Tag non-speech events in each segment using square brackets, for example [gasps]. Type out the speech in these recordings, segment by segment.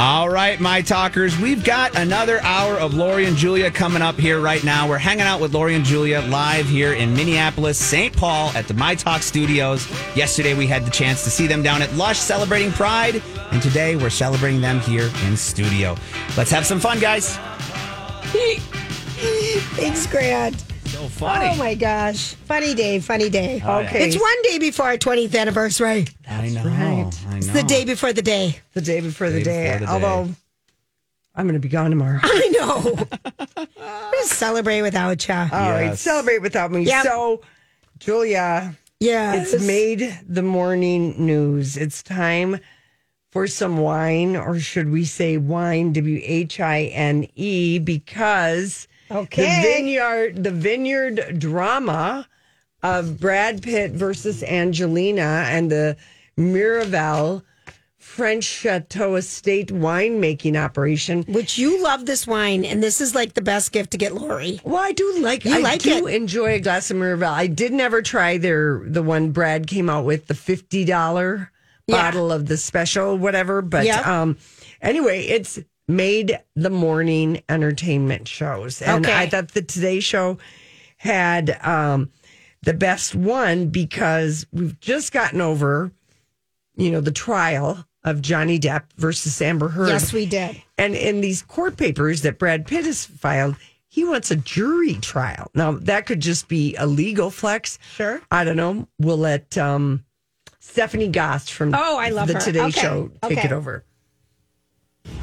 All right, my talkers, we've got another hour of Lori and Julia coming up here right now. We're hanging out with Lori and Julia live here in Minneapolis, St. Paul at the My Talk studios. Yesterday we had the chance to see them down at Lush celebrating Pride, and today we're celebrating them here in studio. Let's have some fun, guys. [laughs] Thanks, Grant. So funny. Oh my gosh. Funny day, funny day. Oh, yeah. okay. It's one day before our 20th anniversary. I know. right. I know. It's the day before the day. the day before the Day day. before the day. Although I'm going to be gone tomorrow. [laughs] I know. [laughs] We're celebrate without you. All right, Yes. celebrate without me. Yep. So, Julia, yeah. it's made the morning news. It's time for some wine, or should we say wine? W H I N E, because Okay. the vineyard, the vineyard drama of Brad Pitt versus Angelina and the Miraval French Chateau Estate winemaking operation. Which you love this wine, and this is like the best gift to get Lori. Well, I do like. You I like do it. enjoy a glass of Miraval. I did never try their the one Brad came out with the fifty dollar Yeah. bottle of the special whatever. But Yep. um, anyway, it's made the morning entertainment shows, and Okay. I thought the Today Show had um the best one because we've just gotten over, you know, the trial of Johnny Depp versus Amber Heard. Yes, we did. And in these court papers that Brad Pitt has filed, he wants a jury trial. Now, that could just be a legal flex. Sure. I don't know. We'll let um, Stephanie Gosk from Oh, I love the her. Today Okay. Show take Okay. it over.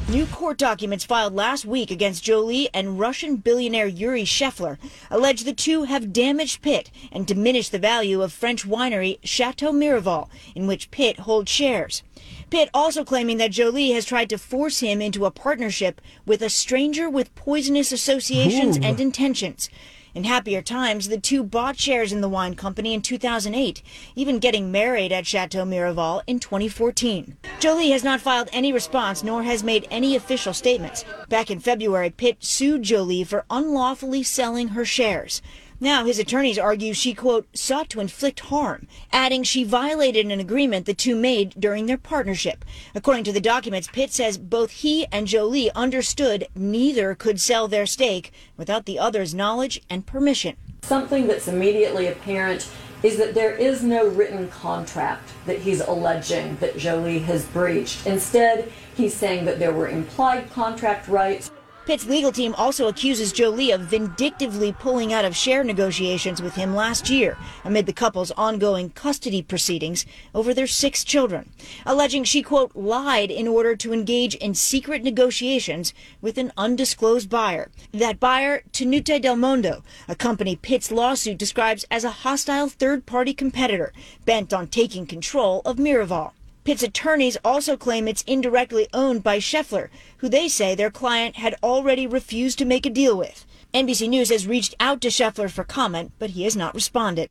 New court documents filed last week against Jolie and Russian billionaire Yuri Shefler allege the two have damaged Pitt and diminished the value of French winery Chateau Miraval, in which Pitt holds shares. Pitt also claiming that Jolie has tried to force him into a partnership with a stranger with poisonous associations and intentions. In happier times, the two bought shares in the wine company in 2008, even getting married at Chateau Miraval in 2014. Jolie has not filed any response nor has made any official statements. Back in February, Pitt sued Jolie for unlawfully selling her shares. Now, his attorneys argue she, quote, sought to inflict harm, adding she violated an agreement the two made during their partnership. According to the documents, Pitt says both he and Jolie understood neither could sell their stake without the other's knowledge and permission. Something that's immediately apparent is that there is no written contract that he's alleging that Jolie has breached. Instead, he's saying that there were implied contract rights. Pitt's legal team also accuses Jolie of vindictively pulling out of share negotiations with him last year amid the couple's ongoing custody proceedings over their six children, alleging she, quote, lied in order to engage in secret negotiations with an undisclosed buyer. That buyer, Tenute Del Mondo, a company Pitt's lawsuit describes as a hostile third party competitor bent on taking control of Miraval. Pitt's attorneys also claim it's indirectly owned by Shefler, who they say their client had already refused to make a deal with. NBC News has reached out to Shefler for comment, but he has not responded.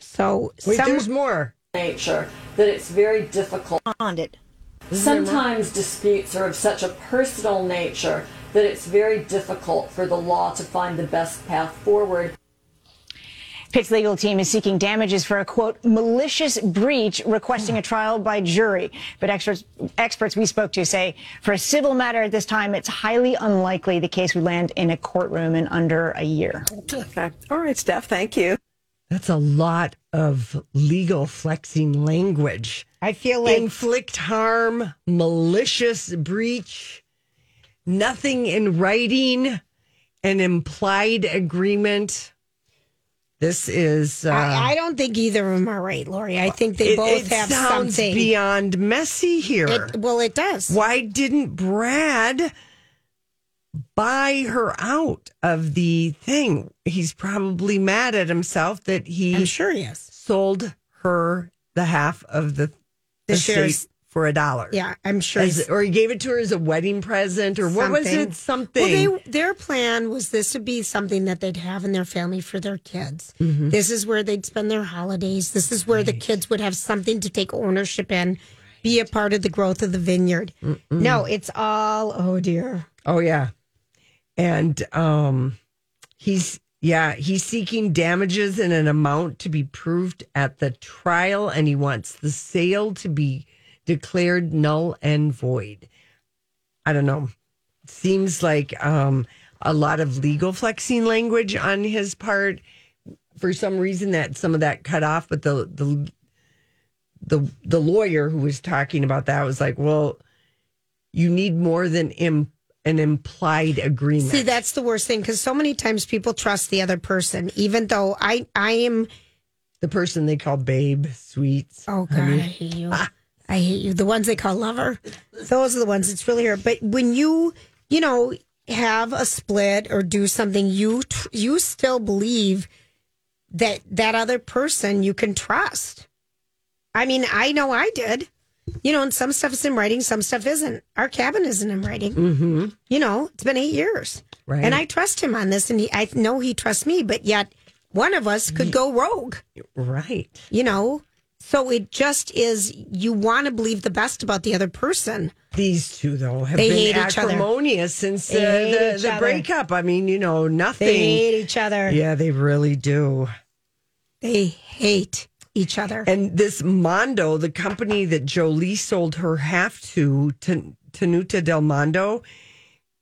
So, Wait, some- there's more. Nature that it's very difficult. Responded. Sometimes disputes are of such a personal nature that it's very difficult for the law to find the best path forward. Pitt's legal team is seeking damages for a quote malicious breach, requesting a trial by jury. But experts, experts we spoke to say for a civil matter at this time, it's highly unlikely the case would land in a courtroom in under a year. Okay. All right, Steph. Thank you. That's a lot of legal flexing language. I feel like Inflict harm, malicious breach, nothing in writing, an implied agreement. This is. Uh, I, I don't think either of them are right, Lori. I think they it, both it have sounds something. beyond messy here. It, well, it does. Why didn't Brad buy her out of the thing? He's probably mad at himself that he I'm sure he is. sold her the half of the, The estate shares. For a dollar. Yeah, I'm sure. As- or he gave it to her as a wedding present, or what was it? Something. Well, they, their plan was this would be something that they'd have in their family for their kids. This is where they'd spend their holidays. This is where the kids would have something to take ownership in, be a part of the growth of the vineyard. No, it's all, oh dear. Oh yeah. And um he's yeah, he's seeking damages in an amount to be proved at the trial and he wants the sale to be declared null and void. I don't know. Seems like um a lot of legal flexing language on his part. For some reason that some of that cut off, but the the the the lawyer who was talking about that was like, well, you need more than Im- an implied agreement. See, that's the worst thing because so many times people trust the other person, even though I, I am, the person they call babe, sweets. oh God, I hate you. [laughs] I hate you. The ones they call lover, those are the ones it's really hurt. But when you, you know, have a split or do something, you tr- you still believe that that other person you can trust. I mean, I know I did. You know, and some stuff is in writing, some stuff isn't. Our cabin isn't in writing. Mm-hmm. You know, it's been eight years, Right. and I trust him on this, and he, I know he trusts me. But yet, one of us could go rogue. Right. You know, so it just is. You want to believe the best about the other person. These two, though, have They been hate each other. acrimonious since uh, They the, the breakup. I mean, you know, nothing. They hate each other. Yeah, they really do. They hate each other. And this Mondo, the company that Jolie sold her half to, to Tenuta Del Mondo,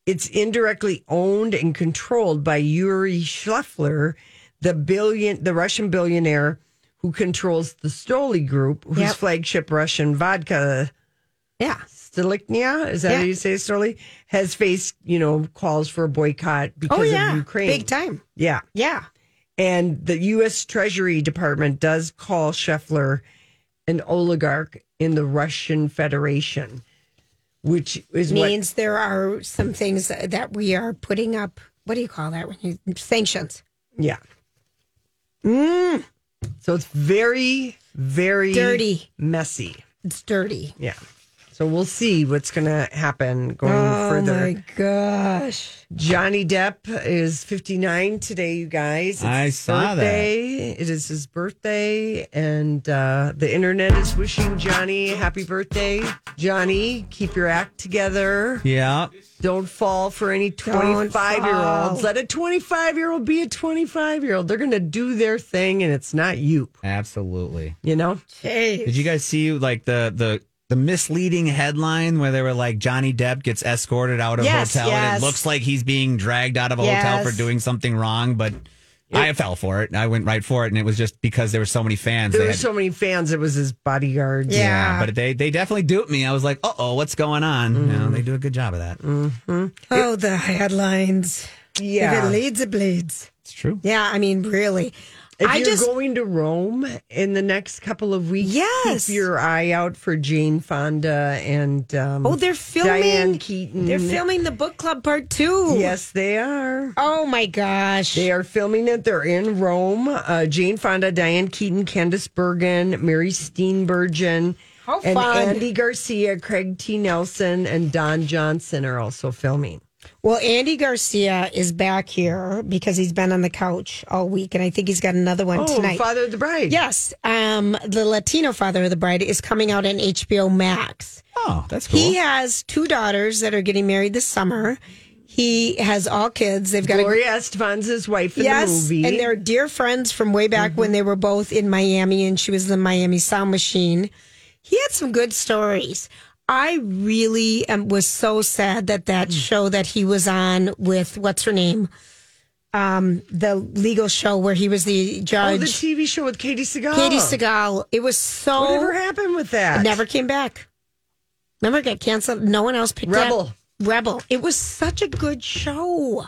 it's indirectly owned and controlled by Yuri Schleffler, the billion, the Russian billionaire who controls the Stoli Group, whose Yep. flagship Russian vodka yeah. Stolicnia, is that how you say Stoli? Has faced, you know, calls for a boycott because Oh yeah. of Ukraine. Big time. Yeah. Yeah. And the U.S. Treasury Department does call Shefler an oligarch in the Russian Federation, which is what means there are some things that we are putting up. What do you call that? When you sanctions. Yeah. Mm. So it's very, very Dirty. messy. It's dirty. Yeah. So we'll see what's going to happen going Oh further. Oh my gosh! Johnny Depp is 59 today, you guys. It's I his saw that. birthday. It is his birthday, and uh, the internet is wishing Johnny a happy birthday. Johnny, keep your act together. Yeah. Don't fall for any 25 year olds. Let a 25 year old be a 25 year old. They're going to do their thing, and it's not you, Absolutely. you know? Did you guys see like the the the misleading headline where they were like Johnny Depp gets escorted out of Yes, hotel and it looks like he's being dragged out of a hotel for doing something wrong, but I fell for it. I went right for it, and it was just because there were so many fans. There were so many fans, it was his bodyguards. Yeah. but they they definitely duped me. I was like, uh oh, what's going on? You know, they do a good job of that. Oh, the headlines. Yeah. If it leads, it bleeds. It's true. Yeah, I mean, really. If I you're just going to Rome in the next couple of weeks, Yes. keep your eye out for Jane Fonda and um, oh, they're filming. Diane Keaton. They're filming the book club part two. Yes, they are. Oh my gosh. They are filming it. They're in Rome. Uh, Jane Fonda, Diane Keaton, Candice Bergen, Mary Steenburgen, How and fun. Andy Garcia, Craig T. Nelson, and Don Johnson are also filming. Well, Andy Garcia is back here because he's been on the couch all week, and I think he's got another one Oh, tonight. Father of the Bride. Yes, um, the Latino father of the bride is coming out on HBO Max. Oh, that's cool. He has two daughters that are getting married this summer. He has all kids. They've got a Gloria Estefan's his wife in yes, the movie. Mm-hmm. and they're dear friends from way back when they were both in Miami, and she was the Miami Sound Machine. He had some good stories. I really um, was so sad that that Mm. show that he was on with what's her name, um, the legal show where he was the Oh, judge. the TV show with Katey Sagal. Katey Sagal. It was so Whatever happened with that? It never came back. Remember, it got canceled. No one else picked Rebel. up. Rebel. Rebel. It was such a good show.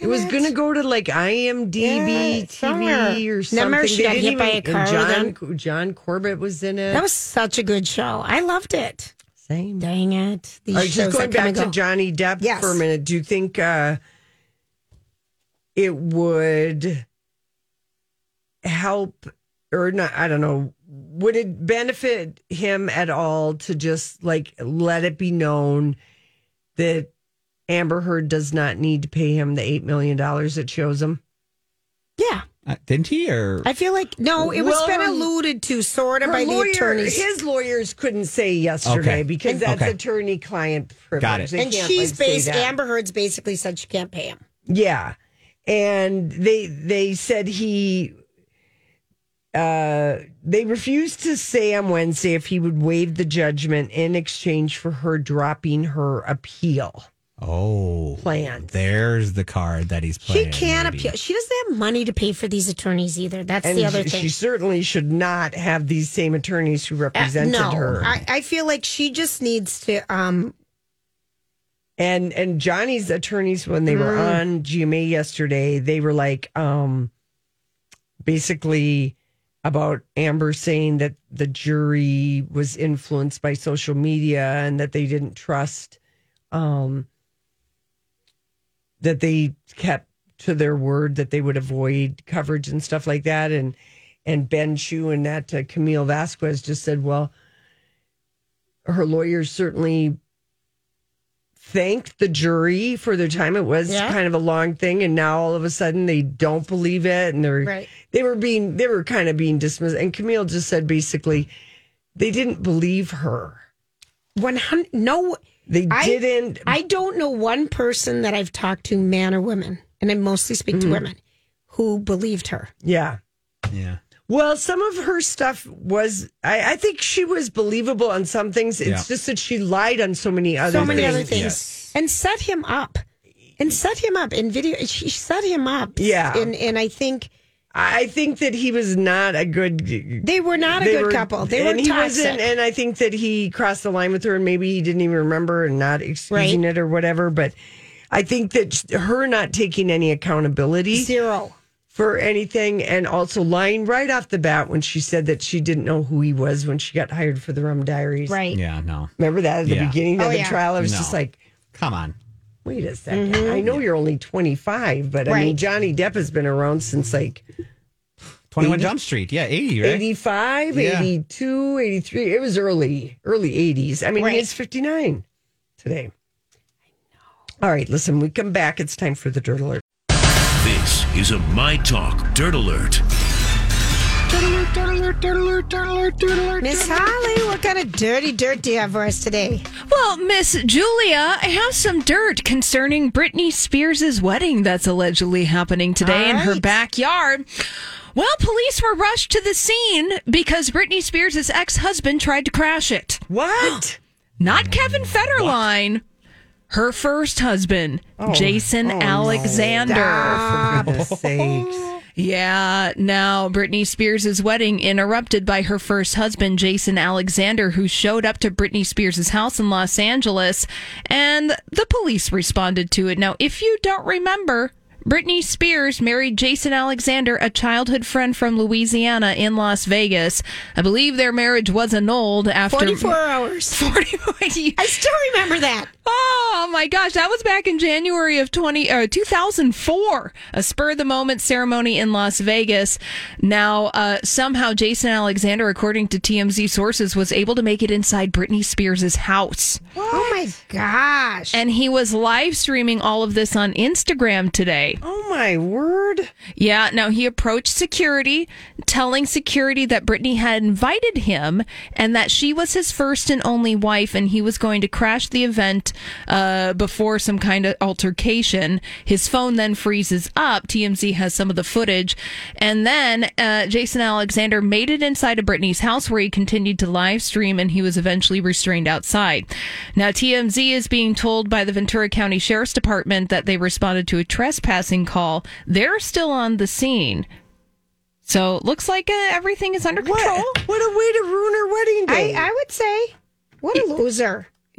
It was going to go to like IMDb Yeah. TV or something. Remember she They got didn't hit by a car then? John, John Corbett was in it. That was such a good show. I loved it. same. Dang it. These All right, just going back to go. Johnny Depp Yes. for a minute. Do you think uh, it would help or not? I don't know. Would it benefit him at all to just like let it be known that Amber Heard does not need to pay him the $8 million it shows him? Yeah. Uh, didn't he? Or I feel like, no, it was Well, been alluded to sort of Her by lawyer- the attorneys. His lawyers couldn't say yesterday Okay. because that's Okay. attorney client privilege. Got it. They and can't, she's like, based. Amber Heard's basically said she can't pay him. Yeah. And they they said he uh they refused to say on Wednesday if he would waive the judgment in exchange for her dropping her appeal oh, plan. there's the card that he's playing. She can't maybe. appeal. She doesn't have money to pay for these attorneys either. That's And the other she, thing. she certainly should not have these same attorneys who Uh, represented no, her. I, I feel like she just needs to. Um, and and Johnny's attorneys when they were Mm. on GMA yesterday, they were like um basically about Amber saying that the jury was influenced by social media and that they didn't trust um that they kept to their word that they would avoid coverage and stuff like that and and Ben Chew and that uh, Camille Vasquez just said well her lawyers certainly thanked the jury for their time. It was Yeah. kind of a long thing, and now all of a sudden they don't believe it, and they're Right. they were being they were kind of being dismissed. And Camille just said basically they didn't believe her. one hundred. No, They I- didn't. I don't know one person that I've talked to, man or woman, and I mostly speak Mm-hmm. to women, who believed her. yeah. Yeah. Well, some of her stuff was. I, I think she was believable on some things. It's Yeah. just that she lied on so many other. so many things. other things, Yes. and set him up, and set him up in video. She set him up. Yeah. and and I think I think that he was not a good. they were not a good were- couple. They were and he toxic. wasn't. And I think that he crossed the line with her, and maybe he didn't even remember and not excusing Right. it or whatever. But I think that her not taking any accountability Zero. for anything, and also lying right off the bat when she said that she didn't know who he was when she got hired for the Rum Diaries. Right. Yeah. No. Remember that at the Yeah. beginning of Oh, the yeah. trial? I was No. just like. Come on. Wait a 2nd I know you're only 25, but I mean, Mm-hmm. Johnny Depp has been around since like 21 80? Jump Street. Yeah. 80, right? 85, Yeah. 82, 83. It was early, early 80s. I mean, Right. he's 59 today. I know. All right, listen, we come back. It's time for the Dirt Alert. This is a My Talk Dirt Alert. Miss Holly, what kind of dirty dirt do you have for us today? Well, Miss Julia, I have some dirt concerning Britney Spears' wedding that's allegedly happening today in her backyard. Well, police were rushed to the scene because Britney Spears' ex-husband tried to crash it. [gasps] What? Not Kevin Federline, her first husband, oh, Jason oh, Alexander. Ah, for goodness sakes. Yeah, now Britney Spears' wedding interrupted by her first husband, Jason Alexander, who showed up to Britney Spears' house in Los Angeles, and the police responded to it. Now, if you don't remember, Britney Spears married Jason Alexander, a childhood friend from Louisiana in Las Vegas. I believe their marriage was annulled after 44 hours. [laughs] 40 I still remember that. Oh my gosh, that was back in January of 20 uh, 2004. A spur of the moment ceremony in Las Vegas. Now, uh, somehow Jason Alexander, according to TMZ sources, was able to make it inside Britney Spears' house. Oh my gosh. And he was live streaming all of this on Instagram today. Oh, my word. Yeah, now he approached security, telling security that Brittany had invited him and that she was his first and only wife, and he was going to crash the event uh, before some kind of altercation. His phone then freezes up. TMZ has some of the footage. And then uh, Jason Alexander made it inside of Britney's house where he continued to live stream and he was eventually restrained outside. Now, TMZ is being told by the Ventura County Sheriff's Department that they responded to a trespassing call. They're still on the scene. So it looks like uh, everything is under control. What, what a way to ruin her wedding I, day. I would say, what a loser.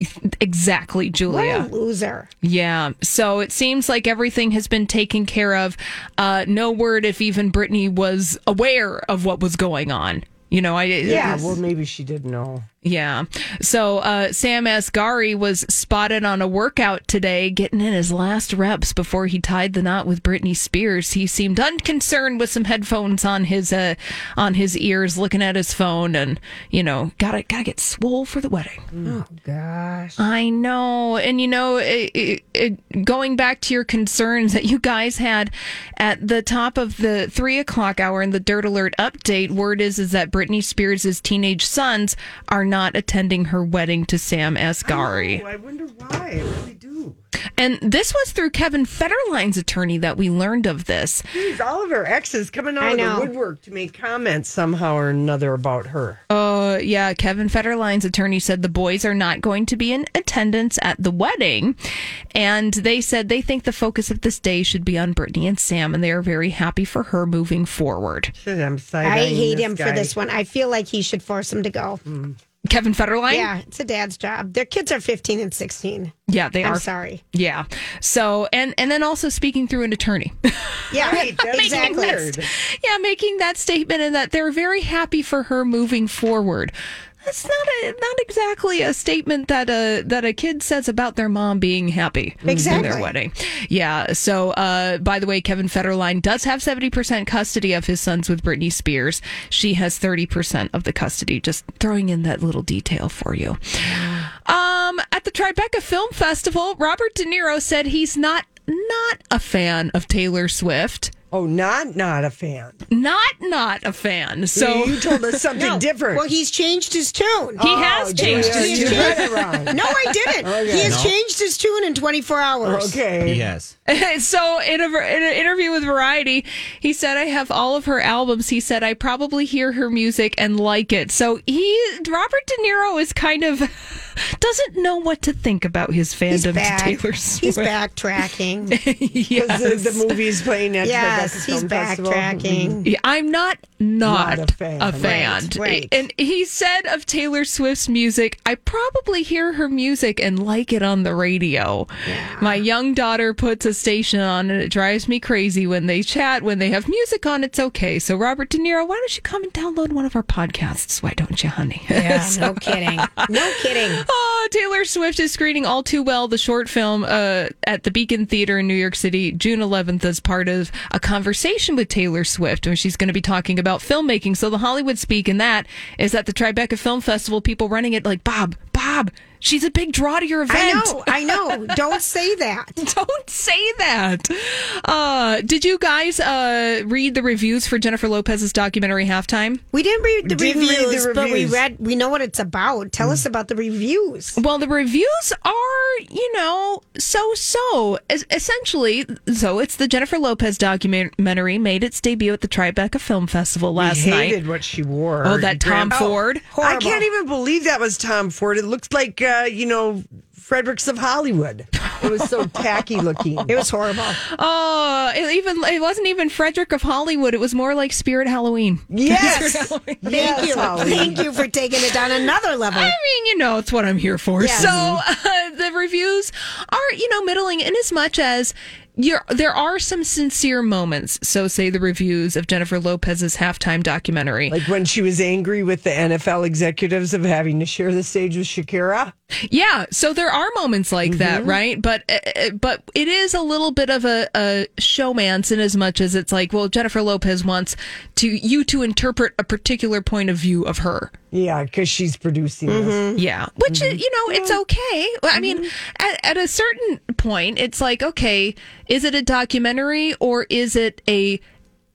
[laughs] Exactly, What Julia. a loser. Yeah. So it seems like everything has been taken care of. Uh, no word if even Brittany was aware of what was going on. You know, I yeah, well, maybe she didn't know. Yeah. So uh, Sam Asghari was spotted on a workout today, getting in his last reps before he tied the knot with Britney Spears. He seemed unconcerned with some headphones on his uh, on his ears, looking at his phone, and you know, gotta gotta get swole for the wedding. Oh, gosh. I know. And, you know, it, it, it, going back to your concerns that you guys had at the top of the three o'clock hour in the Dirt Alert update, word is, is that Britney Spears' teenage sons are not attending her wedding to Sam Asghari. Oh, I wonder why. I really do. And this was through Kevin Federline's attorney that we learned of this. Jeez, all of her exes coming I out of know. the woodwork to make comments somehow or another about her. Uh, yeah, Kevin Federline's attorney said the boys are not going to be in attendance at the wedding. And they said they think the focus of this day should be on Brittany and Sam, and they are very happy for her moving forward. Shit, I'm I hate this him for this one. I feel like he should force him to go. Kevin Federline? Yeah, it's a dad's job. Their kids are 15 and 16. Yeah, they I'm are. sorry. Yeah. So, and and then also speaking through an attorney. [laughs] Yeah, Right, [laughs] exactly. weird. yeah, making that statement and that they're very happy for her moving forward. That's not a not exactly a statement that a that a kid says about their mom being happy in their wedding. Yeah. So, uh, by the way, Kevin Federline does have seventy percent custody of his sons with Britney Spears. She has thirty percent of the custody. Just throwing in that little detail for you. Um, at the Tribeca Film Festival, Robert De Niro said he's not not a fan of Taylor Swift. Oh, not not a fan. Not not a fan. So you told us something [laughs] No. different. Well, he's changed his tune. he has oh, changed Julia, his tune. read. [laughs] No, I didn't. He has changed his tune in 24 hours. Okay. Yes. [laughs] so in a, in an interview with Variety, he said, "I have all of her albums." He said, "I probably hear her music and like it." So he, Robert De Niro, is kind of doesn't know what to think about his He's fandom back. to Taylor Swift. He's backtracking. [laughs] Yes. the, the movie's playing at yes, the he's Film backtracking. Mm-hmm. Yeah, I'm not not, Not a fan. a fan. Right, right. And he said of Taylor Swift's music, I probably hear her music and like it on the radio. My young daughter puts a station on and it drives me crazy when they chat. When they have music on, it's okay. So Robert De Niro, why don't you come and download one of our podcasts? Why don't you, honey? Yeah, [laughs] no kidding. No kidding. Oh, Taylor Swift is screening All Too Well, the short film, uh, at the Beacon Theater in New York City, June 11th, as part of a conversation with Taylor Swift, and she's going to be talking about filmmaking. So the Hollywood speak in that is at the Tribeca Film Festival, people running it like, Bob, Bob, she's a big draw to your event. I know. I know. Don't say that. [laughs] Don't say that. Uh, did you guys uh, read the reviews for Jennifer Lopez's documentary Halftime? We didn't read the, Didn't read the reviews, but we read. We know what it's about. Tell us about the reviews. Well, the reviews are, you know, so so. Es- Essentially, so it's the Jennifer Lopez documentary made its debut at the Tribeca Film Festival last we night. hated what she wore. Oh, that Tom Graham. Ford. I can't even believe that was Tom Ford. It looks like uh, uh, you know, Fredericks of Hollywood. It was so [laughs] tacky looking. It was horrible. Oh, it even it wasn't even Frederick of Hollywood. It was more like Spirit Halloween. Yes. [laughs] Thank Yes, you. Holly. Thank you for taking it down another level. I mean, you know, it's what I'm here for. Yes. So uh, the reviews are, you know, middling in as much as you're, there are some sincere moments. So say the reviews of Jennifer Lopez's halftime documentary. Like when she was angry with the NFL executives of having to share the stage with Shakira. Yeah, so there are moments like that, Mm-hmm. right? But uh, but it is a little bit of a, a showmance in as much as it's like, well, Jennifer Lopez wants to you to interpret a particular point of view of her. Yeah, because she's producing this. Yeah, which Mm-hmm. you know, it's okay. I mean, at, at a certain point, it's like, okay, is it a documentary or is it a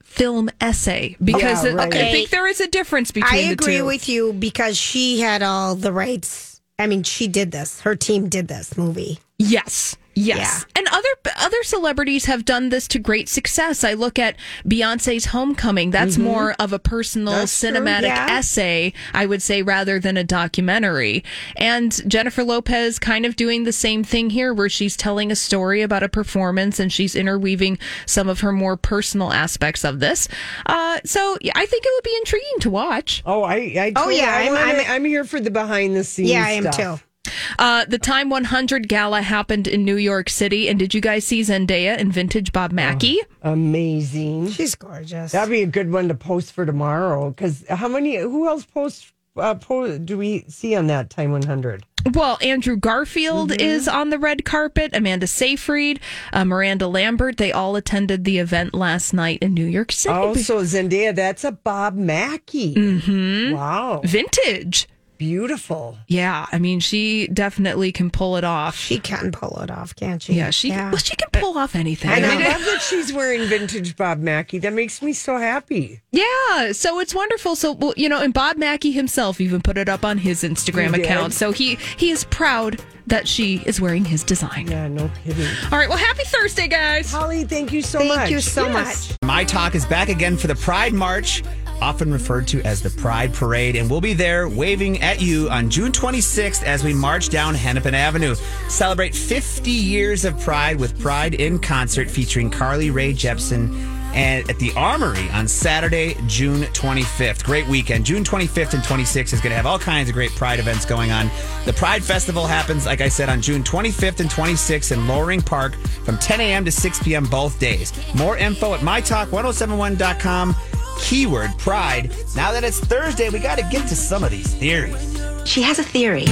film essay? Because Yeah, it- right. I think there is a difference between I agree two. with you because she had all the rights. I mean, she did this. Her team did this movie. Yes. Yes. And other other celebrities have done this to great success. I look at Beyonce's Homecoming. That's more of a personal Mm-hmm. That's true, cinematic yeah. essay, I would say, rather than a documentary. And Jennifer Lopez kind of doing the same thing here, where she's telling a story about a performance and she's interweaving some of her more personal aspects of this. Uh, so yeah, I think it would be intriguing to watch. Oh, I, I Oh, yeah, I I'm- wanna- I'm- I'm here for the behind the scenes. Yeah, I am stuff. too. Uh, the Time 100 Gala happened in New York City. And did you guys see Zendaya and vintage Bob Mackie? Amazing. She's gorgeous. That'd be a good one to post for tomorrow. Because how many? Who else posts? Uh, po- do we see on that time 100? Well, Andrew Garfield is on the red carpet. Amanda Seyfried, uh, Miranda Lambert, they all attended the event last night in New York City. Oh, so Zendaya, that's a Bob Mackie. Mm-hmm. Wow, Vintage. Beautiful. Yeah, I mean, she definitely can pull it off. she can pull it off, can't she? yeah, she well, she can pull off anything. And I I love that she's wearing vintage Bob Mackie. That makes me so happy. Yeah, so it's wonderful. So well, you know, and Bob Mackie himself even put it up on his Instagram He did? account. So he he is proud that she is wearing his design. Yeah, no kidding. All right, well, happy Thursday, guys. Holly, thank you so Thank much. you so Yes. much. My Talk is back again for the Pride March, often referred to as the Pride Parade, and we'll be there waving at you on June 26th as we march down Hennepin Avenue. Celebrate 50 years of Pride with Pride in Concert featuring Carly Rae Jepsen and at the Armory on Saturday, June 25th. Great weekend. June 25th and 26th is going to have all kinds of great Pride events going on. The Pride Festival happens, like I said, on June 25th and 26th in Loring Park from 10 a.m. to 6 p.m. both days. More info at mytalk1071.com. Keyword Pride. Now that it's Thursday, we got to get to some of these theories. She has a theory.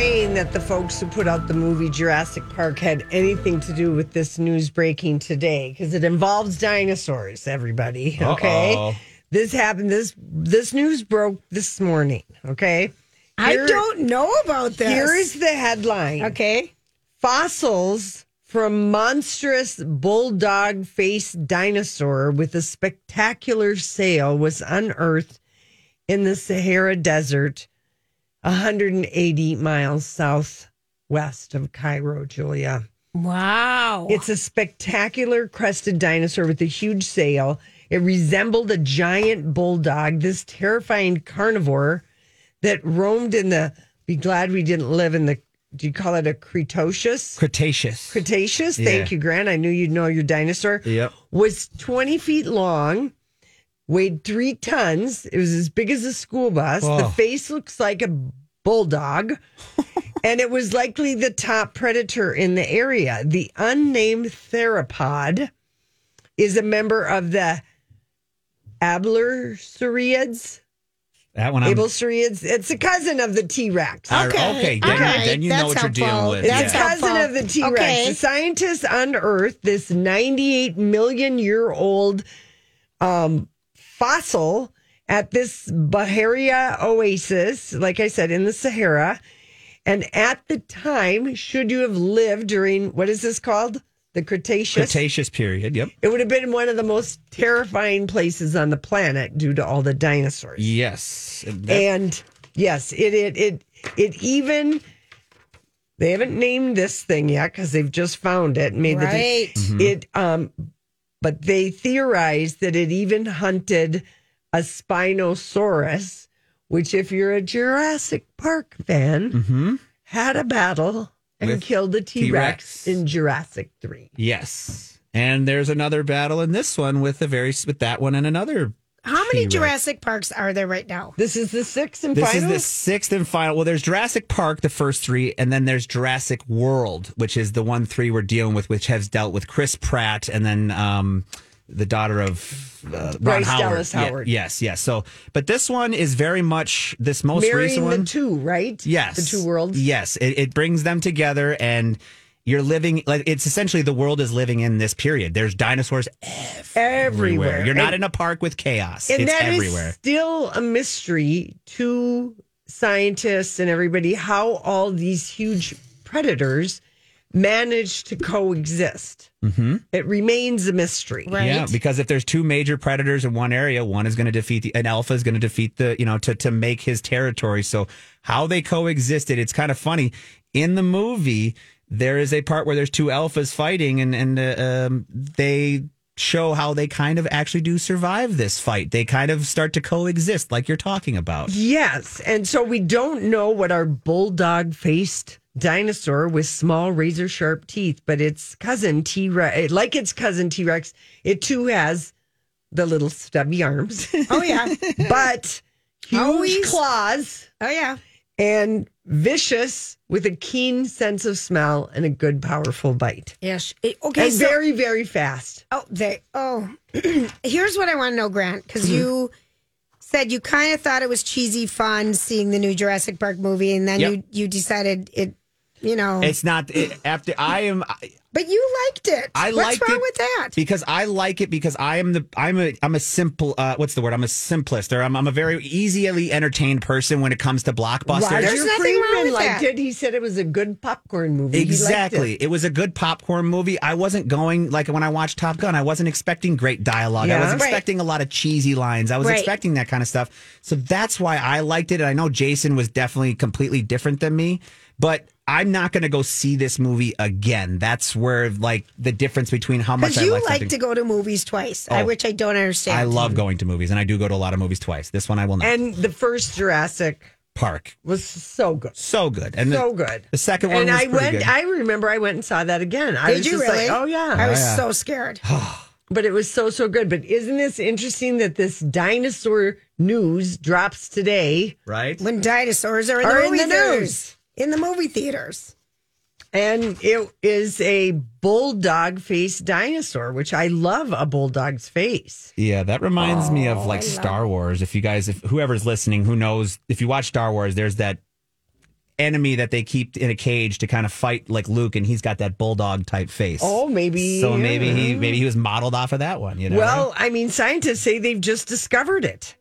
Saying that the folks who put out the movie Jurassic Park had anything to do with this news breaking today because it involves dinosaurs. Everybody, okay? Uh-oh. This happened. This this news broke this morning. Okay, I don't know about this. Here is the headline. okay. Fossils from monstrous bulldog faced dinosaur with a spectacular sail was unearthed in the Sahara Desert, 180 miles southwest of Cairo, Julia. Wow. It's a spectacular crested dinosaur with a huge sail. It resembled a giant bulldog, this terrifying carnivore that roamed in the. Be glad we didn't live in the. Do you call it a Cretaceous? Cretaceous. Cretaceous. Yeah. Thank you, Grant. I knew you'd know your dinosaur. Yep. Was 20 feet long, weighed three tons. It was as big as a school bus. The face looks like a bulldog. [laughs] and it was likely the top predator in the area. The unnamed theropod is a member of the Abelisaurids. That one I'm. It's a cousin of the T Rex. Okay, okay, then, All right, then you know what that's you're dealing with. It's yeah. helpful. cousin of the T Rex. Okay. The scientists unearthed this 98 million year old um, fossil at this Baharia oasis, like I said, in the Sahara. And at the time, should you have lived during what is this called? The Cretaceous. Cretaceous period. Yep. It would have been one of the most terrifying places on the planet due to all the dinosaurs. Yes. That- And yes, it it it it even they haven't named this thing yet because they've just found it. and Made Right. the it um but they theorize that it even hunted a Spinosaurus, which, if you're a Jurassic Park fan, mm-hmm. had a battle and With killed a T T-Rex. Rex in Jurassic 3. Yes. And there's another battle in this one with a very with that one and another. How many T-Rex. Jurassic Parks are there right now? This is the sixth and final. This final. is the sixth and final. Well, there's Jurassic Park, the first three, and then there's Jurassic World, which is the one three we're dealing with, which has dealt with Chris Pratt and then um, the daughter of uh, Ron Bryce Howard. Dallas Yeah, Howard. yes, yes. So, but this one is very much this most Marrying recent one. the two, right? Yes. The two worlds. Yes. It, it brings them together and you're living like it's essentially the world is living in this period. There's dinosaurs Everywhere. everywhere. You're not And- in a park with chaos. And it's that is everywhere. still a mystery to scientists and everybody how all these huge predators manage to coexist. Mm-hmm. It remains a mystery. Yeah, because if there's two major predators in one area, one is going to defeat the, an alpha is going to defeat the, you know, to, to make his territory. So how they coexisted, it's kind of funny. In the movie, there is a part where there's two alphas fighting and, and uh, um, they show how they kind of actually do survive this fight. They kind of start to coexist like you're talking about. Yes. And so we don't know what our bulldog faced dinosaur with small razor sharp teeth, but its cousin T Rex, like its cousin T Rex, it too has the little stubby arms. Oh yeah. [laughs] but huge Always. claws Oh yeah. and vicious with a keen sense of smell and a good, powerful bite. Yes. It- okay. and so, very, very fast. oh, they. Oh, [clears throat] here's what I want to know, Grant, because Mm-hmm. you said you kind of thought it was cheesy fun seeing the new Jurassic Park movie, and then Yep. you you decided it. You know, It's not it, after I am but you liked it. I What's wrong it with that? because I like it because I am the I'm a I'm a simple uh, what's the word I'm a simplist or I'm I'm a very easily entertained person when it comes to blockbusters. Roger There's nothing wrong with liked that. it. He said it was a good popcorn movie. He liked Exactly. it. It. was a good popcorn movie. I wasn't going like when I watched Top Gun, I wasn't expecting great dialogue. I Yeah. was Right. expecting a lot of cheesy lines. I was Right. expecting that kind of stuff. So that's why I liked it. And I know Jason was definitely completely different than me, but I'm not going to go see this movie again. That's where like the difference between how much Because I you like like to go to movies twice, I Oh. which I don't understand. I love going to movies, and I do go to a lot of movies twice. This one I will not. And the first Jurassic Park was so good. so good, and so the, good. The second one and was I went. good. I remember I went and saw that again. I Did was you just really? like, oh yeah, oh, I was yeah. so scared. [sighs] but it was so so good. But isn't this interesting that this dinosaur news drops today, right? when dinosaurs are in Are the in the theaters. news. In the movie theaters. and it is a bulldog face dinosaur, which I love a bulldog's face. Yeah, that reminds me Oh, of like oh, Star Wars. If you guys, if whoever's listening, who knows, if you watch Star Wars, there's that enemy that they keep in a cage to kind of fight like Luke, and he's got that bulldog type face. Oh, maybe. so maybe he maybe he was modeled off of that one. You know, Well, I mean, scientists say they've just discovered it.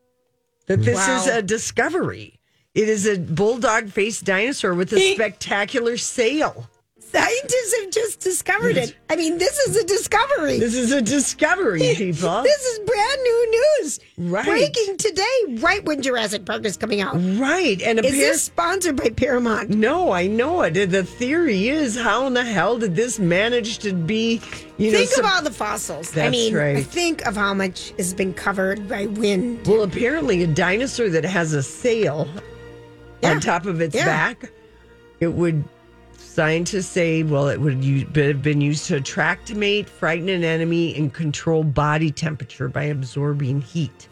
That this Wow. is a discovery. It is a bulldog faced dinosaur with a spectacular sail. Scientists have just discovered it. I mean, this is a discovery. This is a discovery, [laughs] people. This is brand new news. Right. Breaking today, right when Jurassic Park is coming out. right. And Is this sponsored by Paramount? No, I know it. The theory is how in the hell did this manage to be, you know, Think some- of all the fossils. I That's mean, right. think of how much has been covered by wind. well, apparently a dinosaur that has a sail Yeah. on top of its Yeah. back, it would scientists say, well, it would have been used to attract a mate, frighten an enemy, and control body temperature by absorbing heat.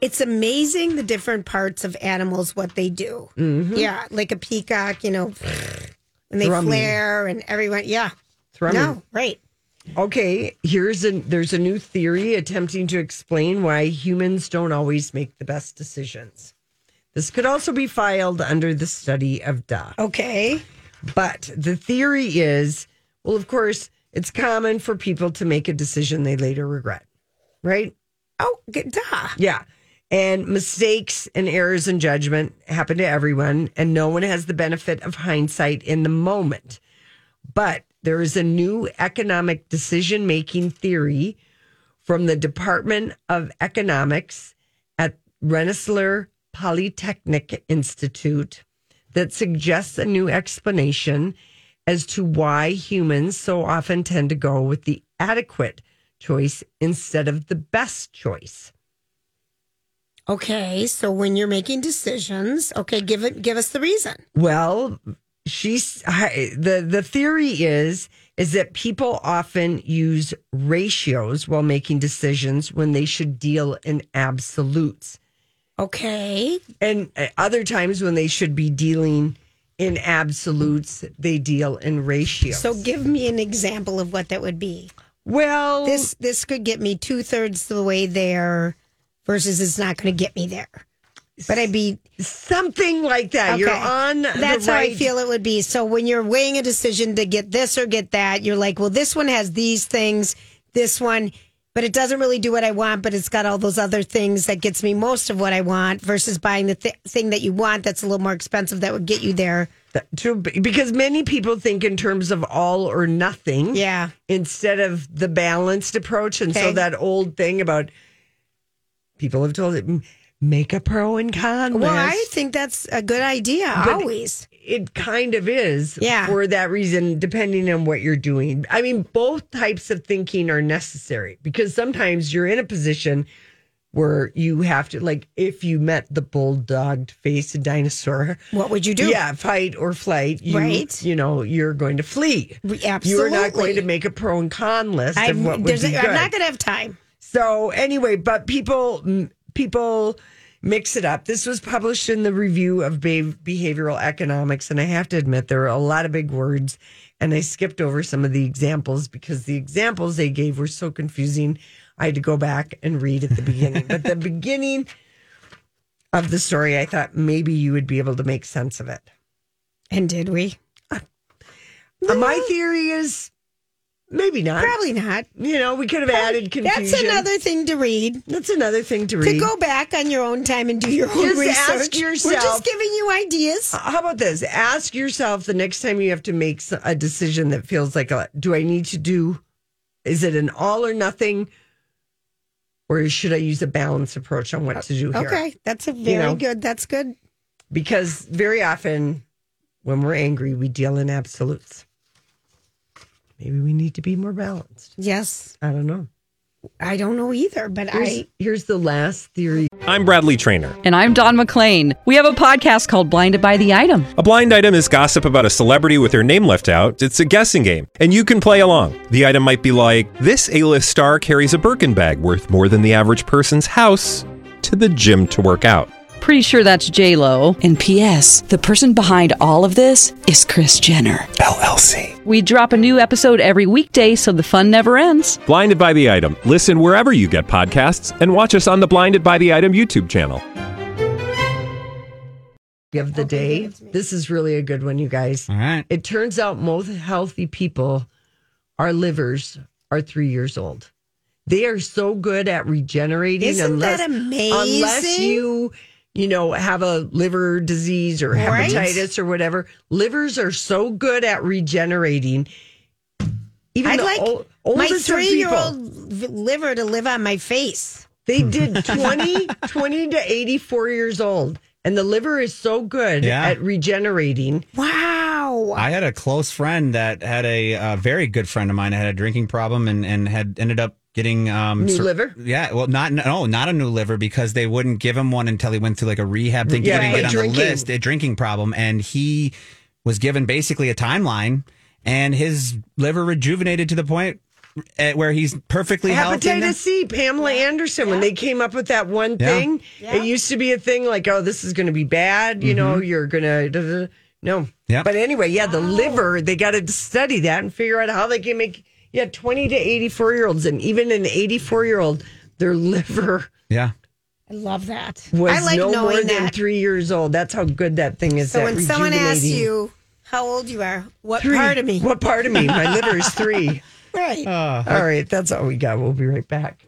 It's amazing the different parts of animals what they do. Mm-hmm. Yeah, like a peacock, you know, [sniffs] and they Thrumming. flare and everyone. Yeah, Thrumming. no, right. Okay, here's a there's a new theory attempting to explain why humans don't always make the best decisions. This could also be filed under the study of Da. Okay, But the theory is, well, of course, it's common for people to make a decision they later regret, right? oh, good, duh. Yeah. And mistakes and errors in judgment happen to everyone, and no one has the benefit of hindsight in the moment. But there is a new economic decision making theory from the Department of Economics at Rensselaer Polytechnic Institute that suggests a new explanation as to why humans so often tend to go with the adequate choice instead of the best choice. Okay, so when you're making decisions, okay, give it give us the reason. Well, she's the the theory is is that people often use ratios while making decisions when they should deal in absolutes. Okay. And uh, other times when they should be dealing in absolutes, they deal in ratios. So give me an example of what that would be. well, This this could get me two thirds the way there versus it's not going to get me there. But I'd be something like that. You're on. That's how I feel it would be. So when you're weighing a decision to get this or get that, you're like, well, this one has these things, this one, but it doesn't really do what I want, but it's got all those other things that gets me most of what I want versus buying the th- thing that you want that's a little more expensive that would get you there. That- to- because many people think in terms of all or nothing. Yeah. Instead of the balanced approach. And so that old thing about people have told it, make a pro and con Well, list. I think that's a good idea. But always. It kind of is. Yeah. For that reason, depending on what you're doing. I mean, both types of thinking are necessary because sometimes you're in a position where you have to, like, if you met the bulldog faced dinosaur, What would you do? Yeah, fight or flight. You, Right. You know, you're going to flee. Absolutely. You're not going to make a pro and con list I'm, what would be a, good. I'm not going to have time. So anyway, but people people mix it up. This was published in the review of Be- behavioral economics, and I have to admit there are a lot of big words, and I skipped over some of the examples because the examples they gave were so confusing. I had to go back and read at the beginning, but the [laughs] beginning of the story, I thought maybe you would be able to make sense of it. And did we? Uh, my theory is maybe not. Probably not. You know, we could have added confusion. That's another thing to read. That's another thing to read. To go back on your own time and do your own Just research. ask We're just giving you ideas. Uh, how about this? Ask yourself the next time you have to make a decision that feels like a do I need to do is it an all or nothing or should I use a balanced approach on what to do here? Okay, that's a very know. good. That's good. Because very often when we're angry, we deal in absolutes. Maybe we need to be more balanced. Yes, I don't know. I don't know either, but Here's, I here's the last theory. I'm Bradley Trainer. And I'm Don McClain. We have a podcast called Blinded by the Item. A blind item is gossip about a celebrity with their name left out. It's a guessing game, and you can play along. The item might be like this: A-list star carries a Birkin bag worth more than the average person's house to the gym to work out. Pretty sure that's J Lo. And P.S. The person behind all of this is Kris Jenner. LLC. We drop a new episode every weekday, so the fun never ends. Blinded by the item. Listen wherever you get podcasts, and watch us on the Blinded by the Item YouTube channel. of the day. This is really a good one, you guys. All right. It turns out most healthy people, our livers are three years old. They are so good at regenerating. Isn't unless, that amazing? Unless you, you know, have a liver disease or Right. hepatitis or whatever, livers are so good at regenerating. Even I'd like ol- my three year old liver to live on my face. They did [laughs] 20, 20 to 84 years old. And the liver is so good Yeah. at regenerating. Wow. I had a close friend that had a uh, very good friend of mine that had a drinking problem and, and had ended up getting um New liver? Yeah, well, not no, not a new liver because they wouldn't give him one until he went through like a rehab thing. Yeah, to even get on drinking. the list, a drinking problem, and he was given basically a timeline, and his liver rejuvenated to the point at where he's perfectly healthy. now. Hepatitis C, Pamela Anderson, when they came up with that one Yeah. thing, it used to be a thing like, oh, this is going to be bad. You know, you're going to, no. Mm-hmm. Yeah. But anyway, yeah, the liver, they got to study that and figure out how they can make, yeah, 20 to 84 year olds. And even an 84 year old, their [laughs] liver Yeah. I love that. was I like no more knowing than that. three years old. That's how good that thing is. So when someone asks you how old you are, what Three. part of me? What part of me? My liver is three. [laughs] Right. All right, that's all we got. We'll be right back.